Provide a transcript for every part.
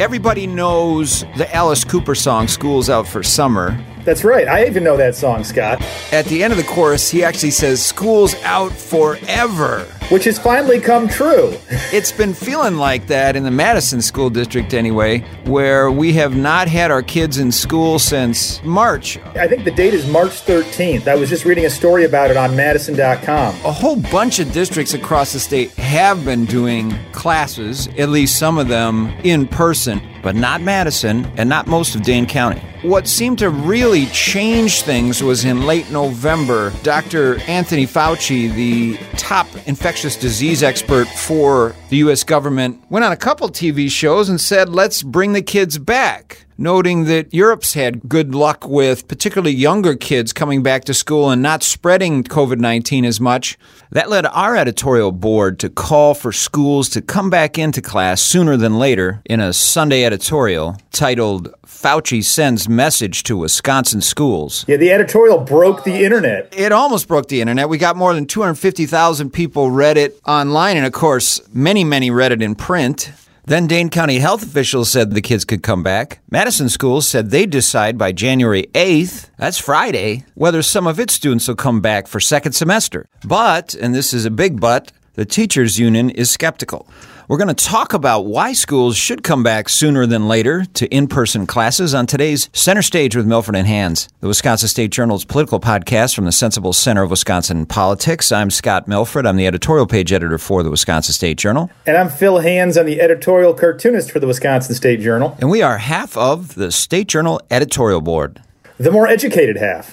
Everybody knows the Alice Cooper song, School's Out for Summer. That's right. I even know that song, Scott. At the end of the chorus, he actually says, School's out forever. Which has finally come true. it's been feeling like that in the Madison School District, anyway, where we have not had our kids in school since March. I think the date is March 13th. I was just reading a story about it on Madison.com. A whole bunch of districts across the state have been doing classes, at least some of them in person, but not Madison and not most of Dane County. What seemed to really change things was in late November, Dr. Anthony Fauci, the top infectious disease expert for the U.S. government, went on a couple TV shows and said, let's bring the kids back noting that Europe's had good luck with particularly younger kids coming back to school and not spreading COVID 19 as much. That led our editorial board to call for schools to come back into class sooner than later in a Sunday editorial titled Fauci Sends Message to Wisconsin Schools. Yeah, the editorial broke the internet. It almost broke the internet. We got more than 250,000 people read it online, and of course, many, many read it in print. Then Dane County health officials said the kids could come back. Madison schools said they'd decide by January 8th, that's Friday, whether some of its students will come back for second semester. But, and this is a big but, the teachers union is skeptical. We're going to talk about why schools should come back sooner than later to in person classes on today's Center Stage with Milfred and Hands, the Wisconsin State Journal's political podcast from the Sensible Center of Wisconsin Politics. I'm Scott Milfred. I'm the editorial page editor for the Wisconsin State Journal. And I'm Phil Hands. I'm the editorial cartoonist for the Wisconsin State Journal. And we are half of the State Journal editorial board. The more educated half.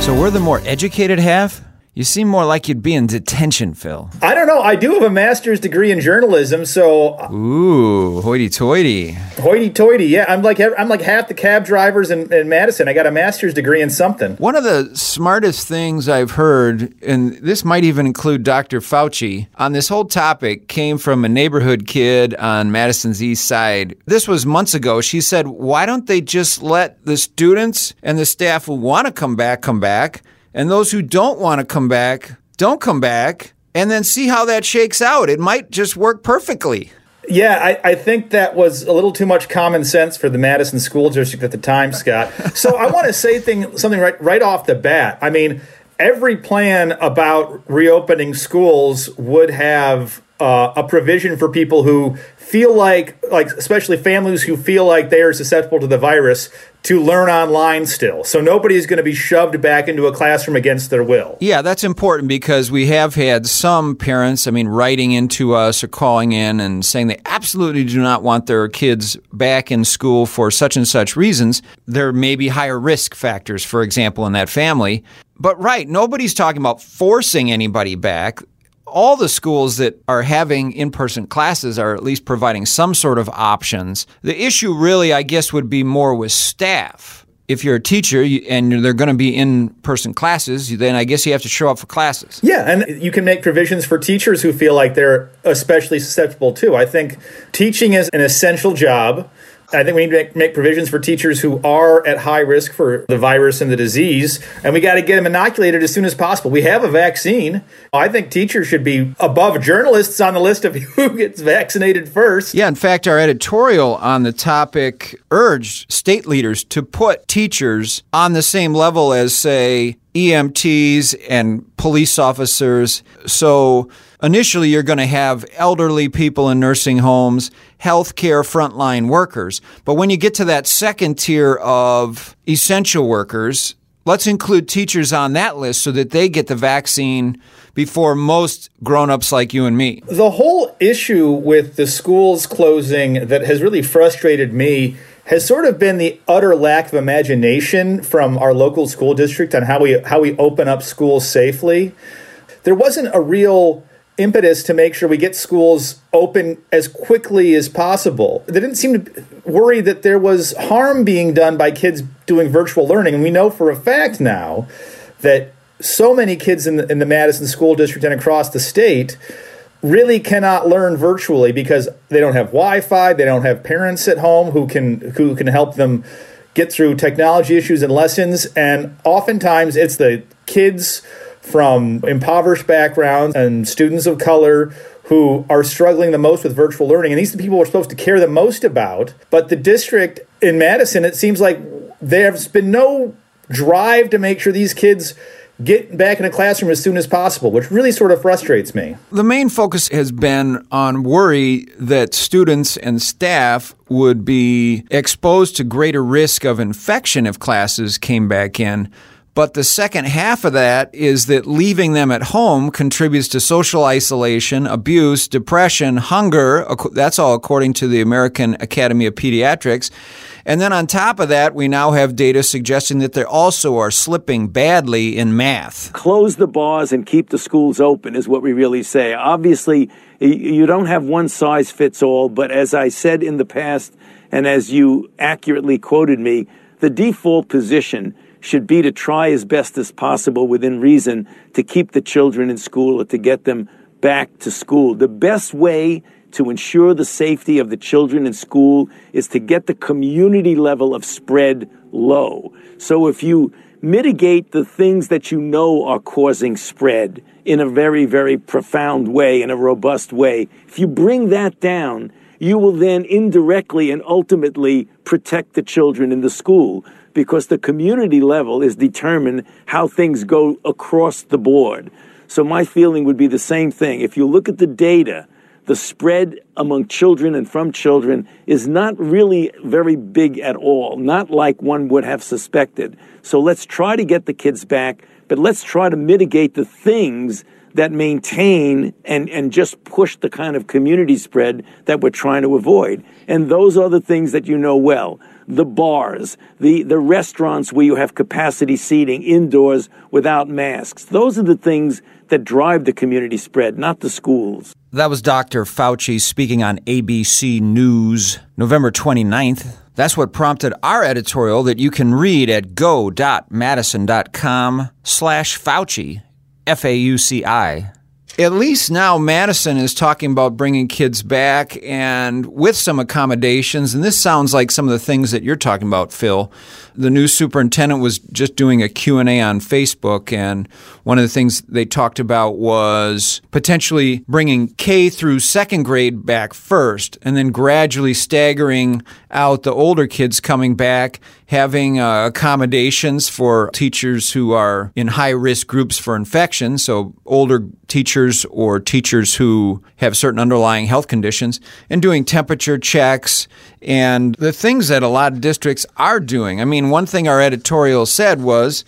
So we're the more educated half? You seem more like you'd be in detention, Phil. I don't know. I do have a master's degree in journalism, so ooh, hoity-toity. Hoity-toity. Yeah, I'm like I'm like half the cab drivers in, in Madison. I got a master's degree in something. One of the smartest things I've heard, and this might even include Dr. Fauci, on this whole topic came from a neighborhood kid on Madison's east side. This was months ago. She said, "Why don't they just let the students and the staff who want to come back come back?" And those who don't want to come back don't come back and then see how that shakes out. It might just work perfectly. Yeah, I, I, think that was a little too much common sense for the Madison School District at the time, Scott. So I want to say thing, something right, right off the bat. I mean, every plan about reopening schools would have uh, a provision for people who feel like like especially families who feel like they are susceptible to the virus to learn online still. So nobody's going to be shoved back into a classroom against their will. Yeah, that's important because we have had some parents, I mean, writing into us or calling in and saying they absolutely do not want their kids back in school for such and such reasons. There may be higher risk factors, for example, in that family. But right, nobody's talking about forcing anybody back all the schools that are having in person classes are at least providing some sort of options. The issue, really, I guess, would be more with staff. If you're a teacher and they're going to be in person classes, then I guess you have to show up for classes. Yeah, and you can make provisions for teachers who feel like they're especially susceptible too. I think teaching is an essential job. I think we need to make, provisions for teachers who are at high risk for the virus and the disease, and we got to get them inoculated as soon as possible. We have a vaccine. I think teachers should be above journalists on the list of who gets vaccinated first. Yeah, in fact, our editorial on the topic urged state leaders to put teachers on the same level as, say, EMTs and police officers. So initially, you're going to have elderly people in nursing homes, healthcare frontline workers. But when you get to that second tier of essential workers, let's include teachers on that list so that they get the vaccine before most grown-ups like you and me. The whole issue with the schools closing that has really frustrated me has sort of been the utter lack of imagination from our local school district on how we how we open up schools safely. There wasn't a real impetus to make sure we get schools open as quickly as possible. They didn't seem to worry that there was harm being done by kids doing virtual learning, and we know for a fact now that so many kids in the, in the Madison School District and across the state really cannot learn virtually because they don't have Wi-Fi, they don't have parents at home who can who can help them get through technology issues and lessons. And oftentimes it's the kids from impoverished backgrounds and students of color who are struggling the most with virtual learning. And these are the people we're supposed to care the most about. But the district in Madison, it seems like there's been no drive to make sure these kids get back in a classroom as soon as possible, which really sort of frustrates me. The main focus has been on worry that students and staff would be exposed to greater risk of infection if classes came back in. But the second half of that is that leaving them at home contributes to social isolation, abuse, depression, hunger. That's all according to the American Academy of Pediatrics. And then on top of that, we now have data suggesting that they also are slipping badly in math. Close the bars and keep the schools open is what we really say. Obviously, you don't have one size fits all, but as I said in the past, and as you accurately quoted me, the default position should be to try as best as possible within reason to keep the children in school or to get them back to school. The best way to ensure the safety of the children in school is to get the community level of spread low. So if you mitigate the things that you know are causing spread in a very, very profound way, in a robust way, if you bring that down, you will then indirectly and ultimately protect the children in the school because the community level is determined how things go across the board. So my feeling would be the same thing. If you look at the data, the spread among children and from children is not really very big at all, not like one would have suspected. So let's try to get the kids back, but let's try to mitigate the things that maintain and, and just push the kind of community spread that we're trying to avoid. And those are the things that you know well. The bars, the, the restaurants where you have capacity seating indoors without masks. Those are the things that drive the community spread, not the schools. That was Dr. Fauci speaking on ABC News November 29th. That's what prompted our editorial that you can read at go.madison.com slash Fauci, F-A-U-C-I. At least now Madison is talking about bringing kids back and with some accommodations. And this sounds like some of the things that you're talking about, Phil. The new superintendent was just doing a Q&A on Facebook and one of the things they talked about was potentially bringing K through second grade back first and then gradually staggering out the older kids coming back, having uh, accommodations for teachers who are in high risk groups for infection, so older teachers or teachers who have certain underlying health conditions, and doing temperature checks and the things that a lot of districts are doing. I mean, one thing our editorial said was,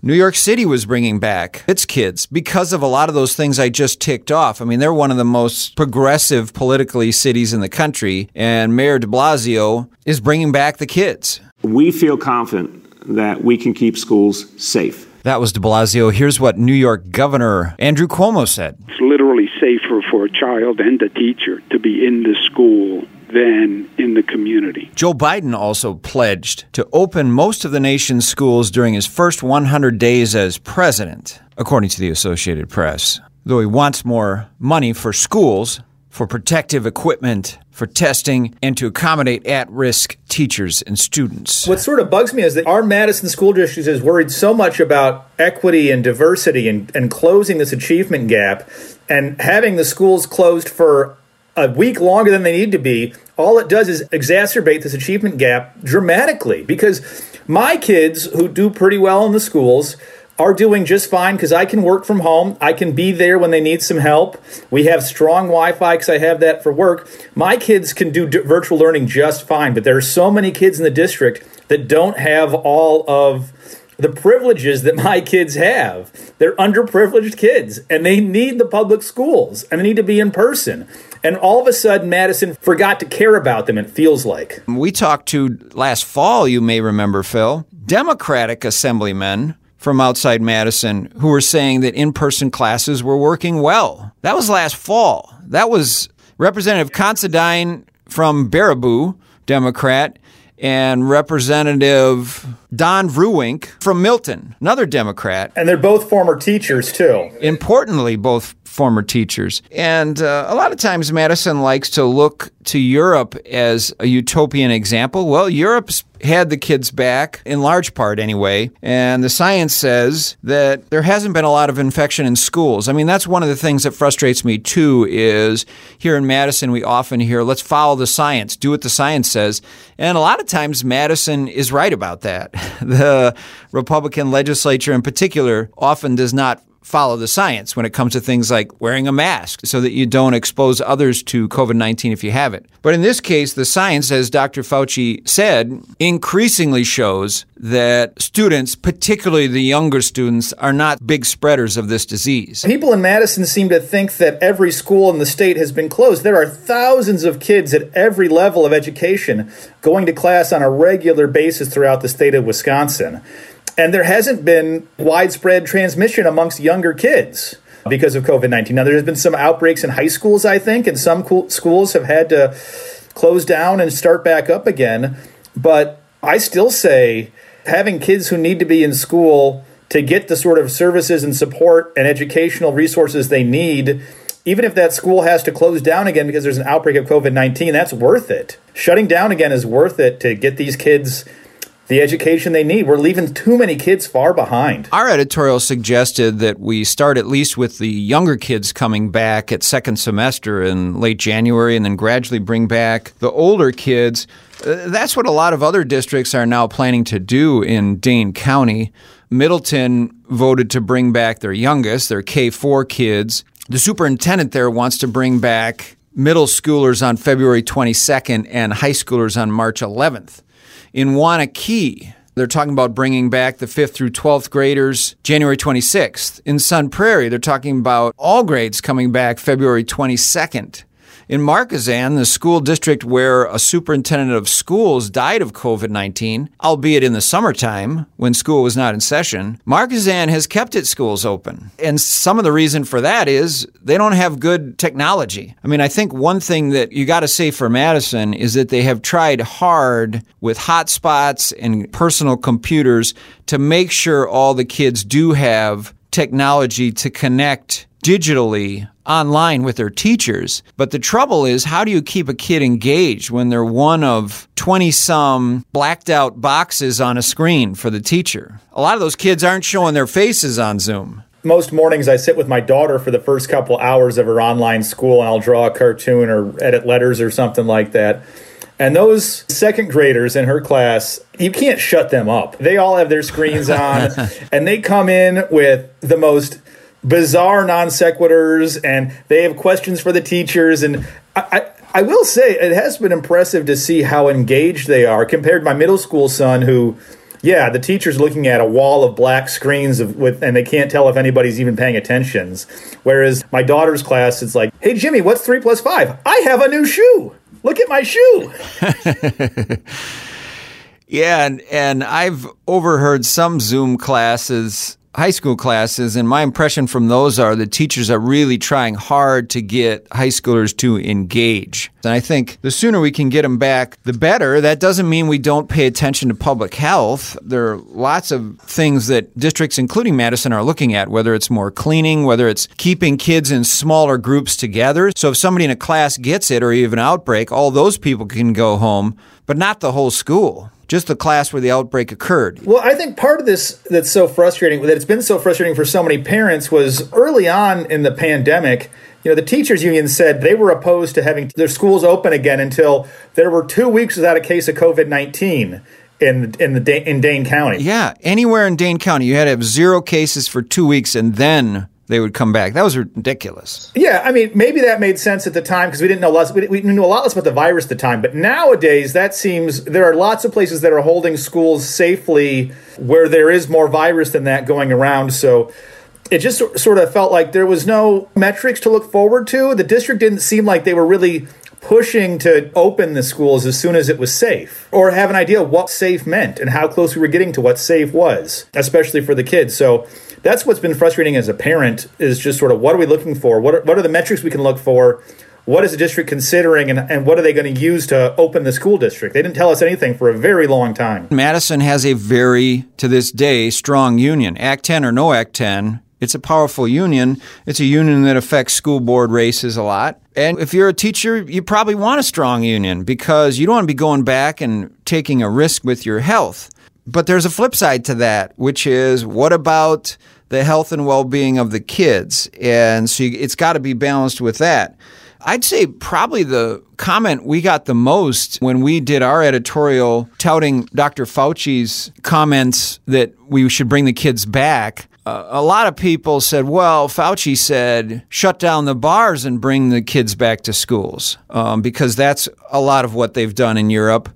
New York City was bringing back its kids because of a lot of those things I just ticked off. I mean, they're one of the most progressive politically cities in the country, and Mayor de Blasio is bringing back the kids. We feel confident that we can keep schools safe. That was de Blasio. Here's what New York Governor Andrew Cuomo said It's literally safer for a child and a teacher to be in the school than in the community. Joe Biden also pledged to open most of the nation's schools during his first 100 days as president, according to the Associated Press. Though he wants more money for schools, for protective equipment, for testing, and to accommodate at risk teachers and students. What sort of bugs me is that our Madison School District is worried so much about equity and diversity and, and closing this achievement gap and having the schools closed for a week longer than they need to be, all it does is exacerbate this achievement gap dramatically. Because my kids who do pretty well in the schools are doing just fine because I can work from home. I can be there when they need some help. We have strong Wi Fi because I have that for work. My kids can do d- virtual learning just fine, but there are so many kids in the district that don't have all of the privileges that my kids have. They're underprivileged kids and they need the public schools and they need to be in person. And all of a sudden, Madison forgot to care about them, it feels like. We talked to last fall, you may remember, Phil, Democratic assemblymen from outside Madison who were saying that in person classes were working well. That was last fall. That was Representative Considine from Baraboo, Democrat, and Representative Don Vruwink from Milton, another Democrat. And they're both former teachers, too. Importantly, both former teachers. And uh, a lot of times, Madison likes to look to Europe as a utopian example. Well, Europe's had the kids back, in large part anyway, and the science says that there hasn't been a lot of infection in schools. I mean, that's one of the things that frustrates me too is here in Madison we often hear, let's follow the science, do what the science says. And a lot of times Madison is right about that. The Republican legislature in particular often does not follow the science when it comes to things like wearing a mask so that you don't expose others to COVID 19 if you have it. But in this case, the science, as Dr. Fauci said, increasingly shows that students, particularly the younger students, are not big spreaders of this disease. People in Madison seem to think that every school in the state has been closed. There are thousands of kids at every level of education going to class on a regular basis throughout the state of Wisconsin. And there hasn't been widespread transmission amongst younger kids because of COVID 19. Now, there's been some outbreaks in high schools, I think, and some schools have had to close down and start back up again. But I still say having kids who need to be in school to get the sort of services and support and educational resources they need, even if that school has to close down again because there's an outbreak of COVID 19, that's worth it. Shutting down again is worth it to get these kids the education they need. We're leaving too many kids far behind. Our editorial suggested that we start at least with the younger kids coming back at second semester in late January and then gradually bring back the older kids. Uh, that's what a lot of other districts are now planning to do in Dane County. Middleton voted to bring back their youngest, their K 4 kids. The superintendent there wants to bring back middle schoolers on February 22nd and high schoolers on March 11th. In Waunakee, they're talking about bringing back the 5th through 12th graders January 26th. In Sun Prairie, they're talking about all grades coming back February 22nd. In Markesan, the school district where a superintendent of schools died of COVID 19, albeit in the summertime when school was not in session, Markesan has kept its schools open. And some of the reason for that is they don't have good technology. I mean, I think one thing that you got to say for Madison is that they have tried hard with hotspots and personal computers to make sure all the kids do have technology to connect digitally online with their teachers. But the trouble is, how do you keep a kid engaged when they're one of 20 some blacked out boxes on a screen for the teacher? A lot of those kids aren't showing their faces on Zoom. Most mornings, I sit with my daughter for the first couple hours of her online school, and I'll draw a cartoon or edit letters or something like that. And those second graders in her class, you can't shut them up. They all have their screens on, and they come in with the most bizarre non sequiturs, and they have questions for the teachers. And I, I, I will say it has been impressive to see how engaged they are compared to my middle school son, who yeah, the teacher's looking at a wall of black screens of, with, and they can't tell if anybody's even paying attention. Whereas my daughter's class, it's like, "Hey Jimmy, what's three plus five? I have a new shoe. Look at my shoe." yeah, and and I've overheard some Zoom classes high school classes, and my impression from those are the teachers are really trying hard to get high schoolers to engage. And I think the sooner we can get them back, the better. That doesn't mean we don't pay attention to public health. There are lots of things that districts, including Madison, are looking at, whether it's more cleaning, whether it's keeping kids in smaller groups together. So if somebody in a class gets it or even outbreak, all those people can go home, but not the whole school just the class where the outbreak occurred. Well, I think part of this that's so frustrating, that it's been so frustrating for so many parents, was early on in the pandemic. You know, the teachers union said they were opposed to having their schools open again until there were two weeks without a case of COVID nineteen in in the in Dane County. Yeah, anywhere in Dane County, you had to have zero cases for two weeks, and then they would come back. That was ridiculous. Yeah, I mean, maybe that made sense at the time because we didn't know less. We, we knew a lot less about the virus at the time. But nowadays, that seems there are lots of places that are holding schools safely where there is more virus than that going around. So it just sort of felt like there was no metrics to look forward to. The district didn't seem like they were really pushing to open the schools as soon as it was safe or have an idea what safe meant and how close we were getting to what safe was, especially for the kids. So that's what's been frustrating as a parent is just sort of what are we looking for? What are, what are the metrics we can look for? What is the district considering and, and what are they going to use to open the school district? They didn't tell us anything for a very long time. Madison has a very, to this day, strong union. Act 10 or no Act 10, It's a powerful union. It's a union that affects school board races a lot. And if you're a teacher, you probably want a strong union because you don't want to be going back and taking a risk with your health. But there's a flip side to that, which is what about the health and well being of the kids? And so you, it's got to be balanced with that. I'd say probably the comment we got the most when we did our editorial touting Dr. Fauci's comments that we should bring the kids back. Uh, a lot of people said, well, Fauci said, shut down the bars and bring the kids back to schools um, because that's a lot of what they've done in Europe.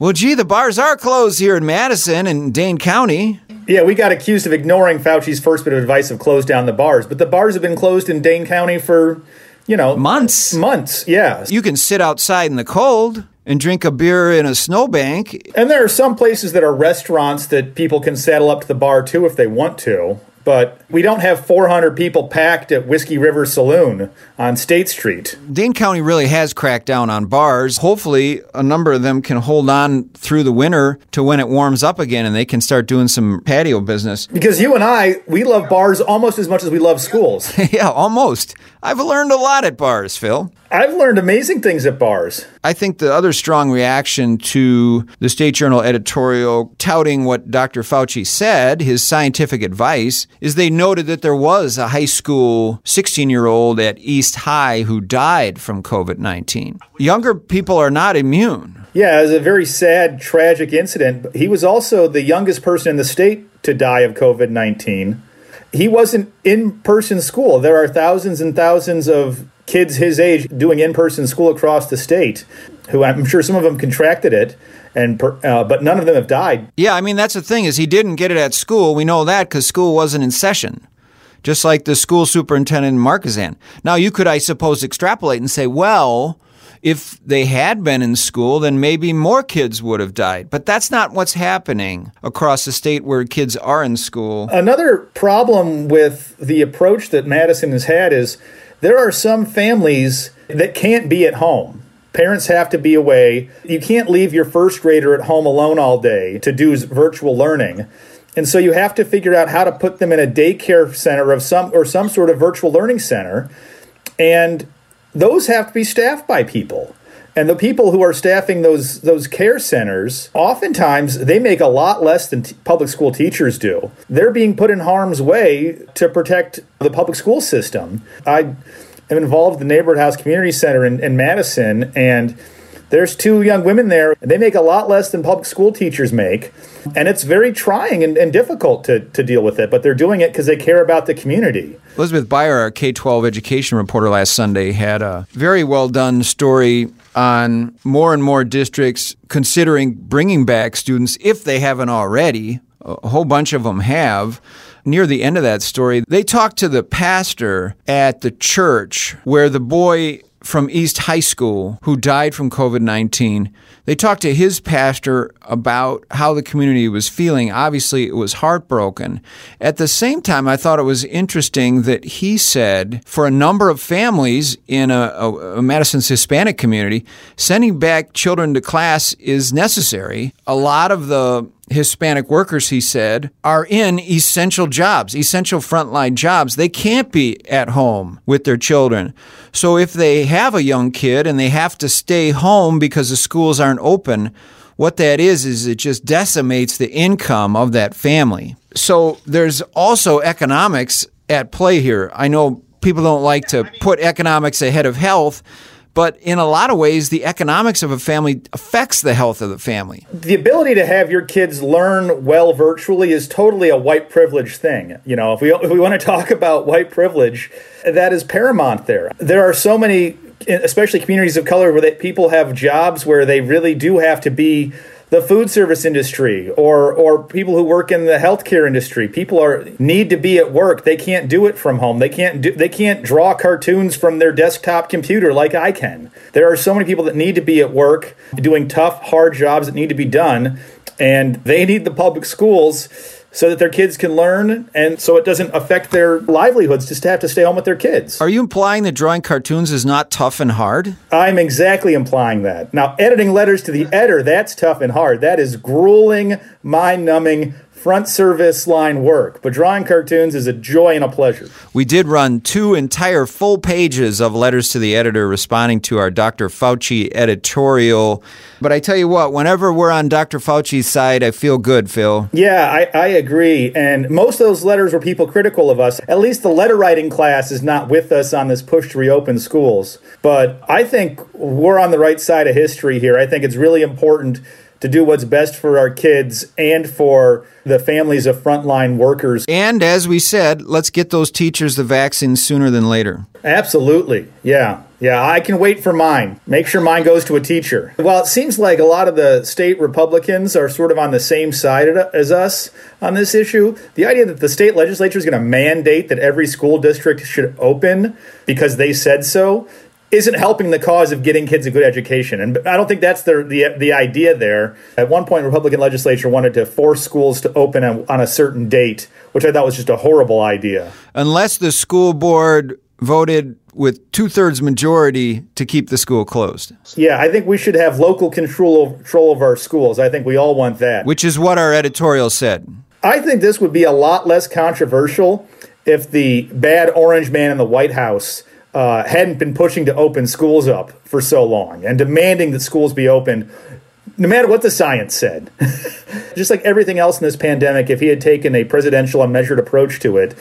Well, gee, the bars are closed here in Madison and Dane County. Yeah, we got accused of ignoring Fauci's first bit of advice of close down the bars, but the bars have been closed in Dane County for you know, months. Months, yeah. You can sit outside in the cold and drink a beer in a snowbank. And there are some places that are restaurants that people can saddle up to the bar too if they want to but we don't have 400 people packed at Whiskey River Saloon on State Street. Dane County really has cracked down on bars. Hopefully, a number of them can hold on through the winter to when it warms up again and they can start doing some patio business. Because you and I, we love bars almost as much as we love schools. yeah, almost. I've learned a lot at bars, Phil. I've learned amazing things at bars. I think the other strong reaction to the State Journal editorial touting what Dr. Fauci said, his scientific advice, is they noted that there was a high school 16 year old at East High who died from COVID 19. Younger people are not immune. Yeah, it was a very sad, tragic incident. He was also the youngest person in the state to die of COVID 19. He wasn't in person school. There are thousands and thousands of kids his age doing in-person school across the state who i'm sure some of them contracted it and uh, but none of them have died yeah i mean that's the thing is he didn't get it at school we know that because school wasn't in session just like the school superintendent in Markesan. Now, you could, I suppose, extrapolate and say, well, if they had been in school, then maybe more kids would have died. But that's not what's happening across the state where kids are in school. Another problem with the approach that Madison has had is there are some families that can't be at home. Parents have to be away. You can't leave your first grader at home alone all day to do virtual learning. And so you have to figure out how to put them in a daycare center of some or some sort of virtual learning center. And those have to be staffed by people. And the people who are staffing those those care centers, oftentimes they make a lot less than t- public school teachers do. They're being put in harm's way to protect the public school system. I am involved in the Neighborhood House Community Center in, in Madison, and there's two young women there. They make a lot less than public school teachers make. And it's very trying and, and difficult to, to deal with it, but they're doing it because they care about the community. Elizabeth Beyer, our K 12 education reporter last Sunday, had a very well done story on more and more districts considering bringing back students if they haven't already. A whole bunch of them have near the end of that story, they talked to the pastor at the church where the boy from East High School who died from COVID 19. They talked to his pastor about how the community was feeling. Obviously, it was heartbroken. At the same time, I thought it was interesting that he said for a number of families in a, a, a Madison's Hispanic community, sending back children to class is necessary. A lot of the Hispanic workers, he said, are in essential jobs, essential frontline jobs. They can't be at home with their children. So if they have a young kid and they have to stay home because the schools aren't open, what that is, is it just decimates the income of that family. So there's also economics at play here. I know people don't like to put economics ahead of health, but in a lot of ways, the economics of a family affects the health of the family. The ability to have your kids learn well virtually is totally a white privilege thing. You know, if we, if we want to talk about white privilege, that is paramount there. There are so many, especially communities of color, where they, people have jobs where they really do have to be the food service industry or or people who work in the healthcare industry. People are need to be at work. They can't do it from home. They can't do they can't draw cartoons from their desktop computer like I can. There are so many people that need to be at work doing tough, hard jobs that need to be done and they need the public schools so that their kids can learn and so it doesn't affect their livelihoods just to have to stay home with their kids. Are you implying that drawing cartoons is not tough and hard? I'm exactly implying that. Now, editing letters to the editor, that's tough and hard. That is grueling, mind numbing, front service line work, but drawing cartoons is a joy and a pleasure. We did run two entire full pages of letters to the editor responding to our Dr. Fauci editorial. But I tell you what, whenever we're on Dr. Fauci's side, I feel good, Phil. Yeah, I, I agree. And most of those letters were people critical of us. At least the letter writing class is not with us on this push to reopen schools. But I think we're on the right side of history here. I think it's really important to do what's best for our kids and for the families of frontline workers. And as we said, let's get those teachers the vaccine sooner than later. Absolutely. Yeah. Yeah, I can wait for mine. Make sure mine goes to a teacher. Well, it seems like a lot of the state Republicans are sort of on the same side as us on this issue. The idea that the state legislature is going to mandate that every school district should open because they said so isn't helping the cause of getting kids a good education. And I don't think that's the, the, the idea there. At one point, Republican legislature wanted to force schools to open on, on a certain date, which I thought was just a horrible idea. Unless the school board voted with two thirds majority to keep the school closed. Yeah, I think we should have local control control of our schools. I think we all want that. Which is what our editorial said. I think this would be a lot less controversial if the bad orange man in the White House uh, hadn't been pushing to open schools up for so long and demanding that schools be open no matter what the science said. Just like everything else in this pandemic, if he had taken a presidential and measured approach to it,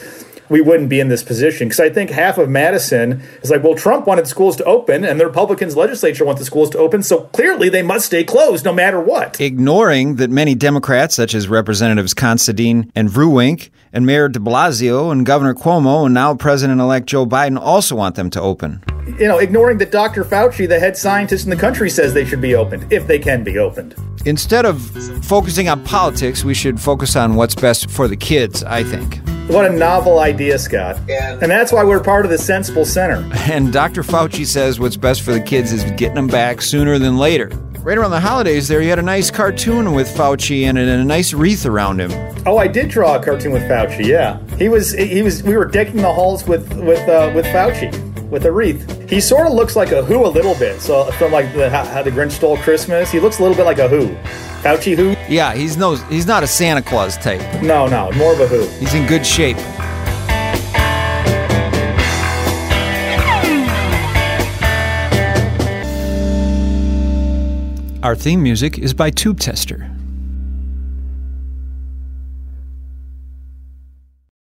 we wouldn't be in this position. Because I think half of Madison is like, well, Trump wanted schools to open, and the Republicans' legislature want the schools to open, so clearly they must stay closed no matter what. Ignoring that many Democrats, such as Representatives Considine and Vruwink, and Mayor de Blasio and Governor Cuomo, and now President elect Joe Biden, also want them to open. You know, ignoring that Dr. Fauci, the head scientist in the country, says they should be opened, if they can be opened. Instead of focusing on politics, we should focus on what's best for the kids, I think. What a novel idea, Scott. And, and that's why we're part of the Sensible Center. And Dr. Fauci says what's best for the kids is getting them back sooner than later. Right around the holidays, there, you had a nice cartoon with Fauci and a nice wreath around him. Oh, I did draw a cartoon with Fauci. Yeah, he was. He was. We were decking the halls with with uh, with Fauci with a wreath. He sort of looks like a Who a little bit. So from like the, how the Grinch stole Christmas, he looks a little bit like a Who. Fauci Who? Yeah, he's no. He's not a Santa Claus type. No, no, more of a Who. He's in good shape. Our theme music is by Tube Tester.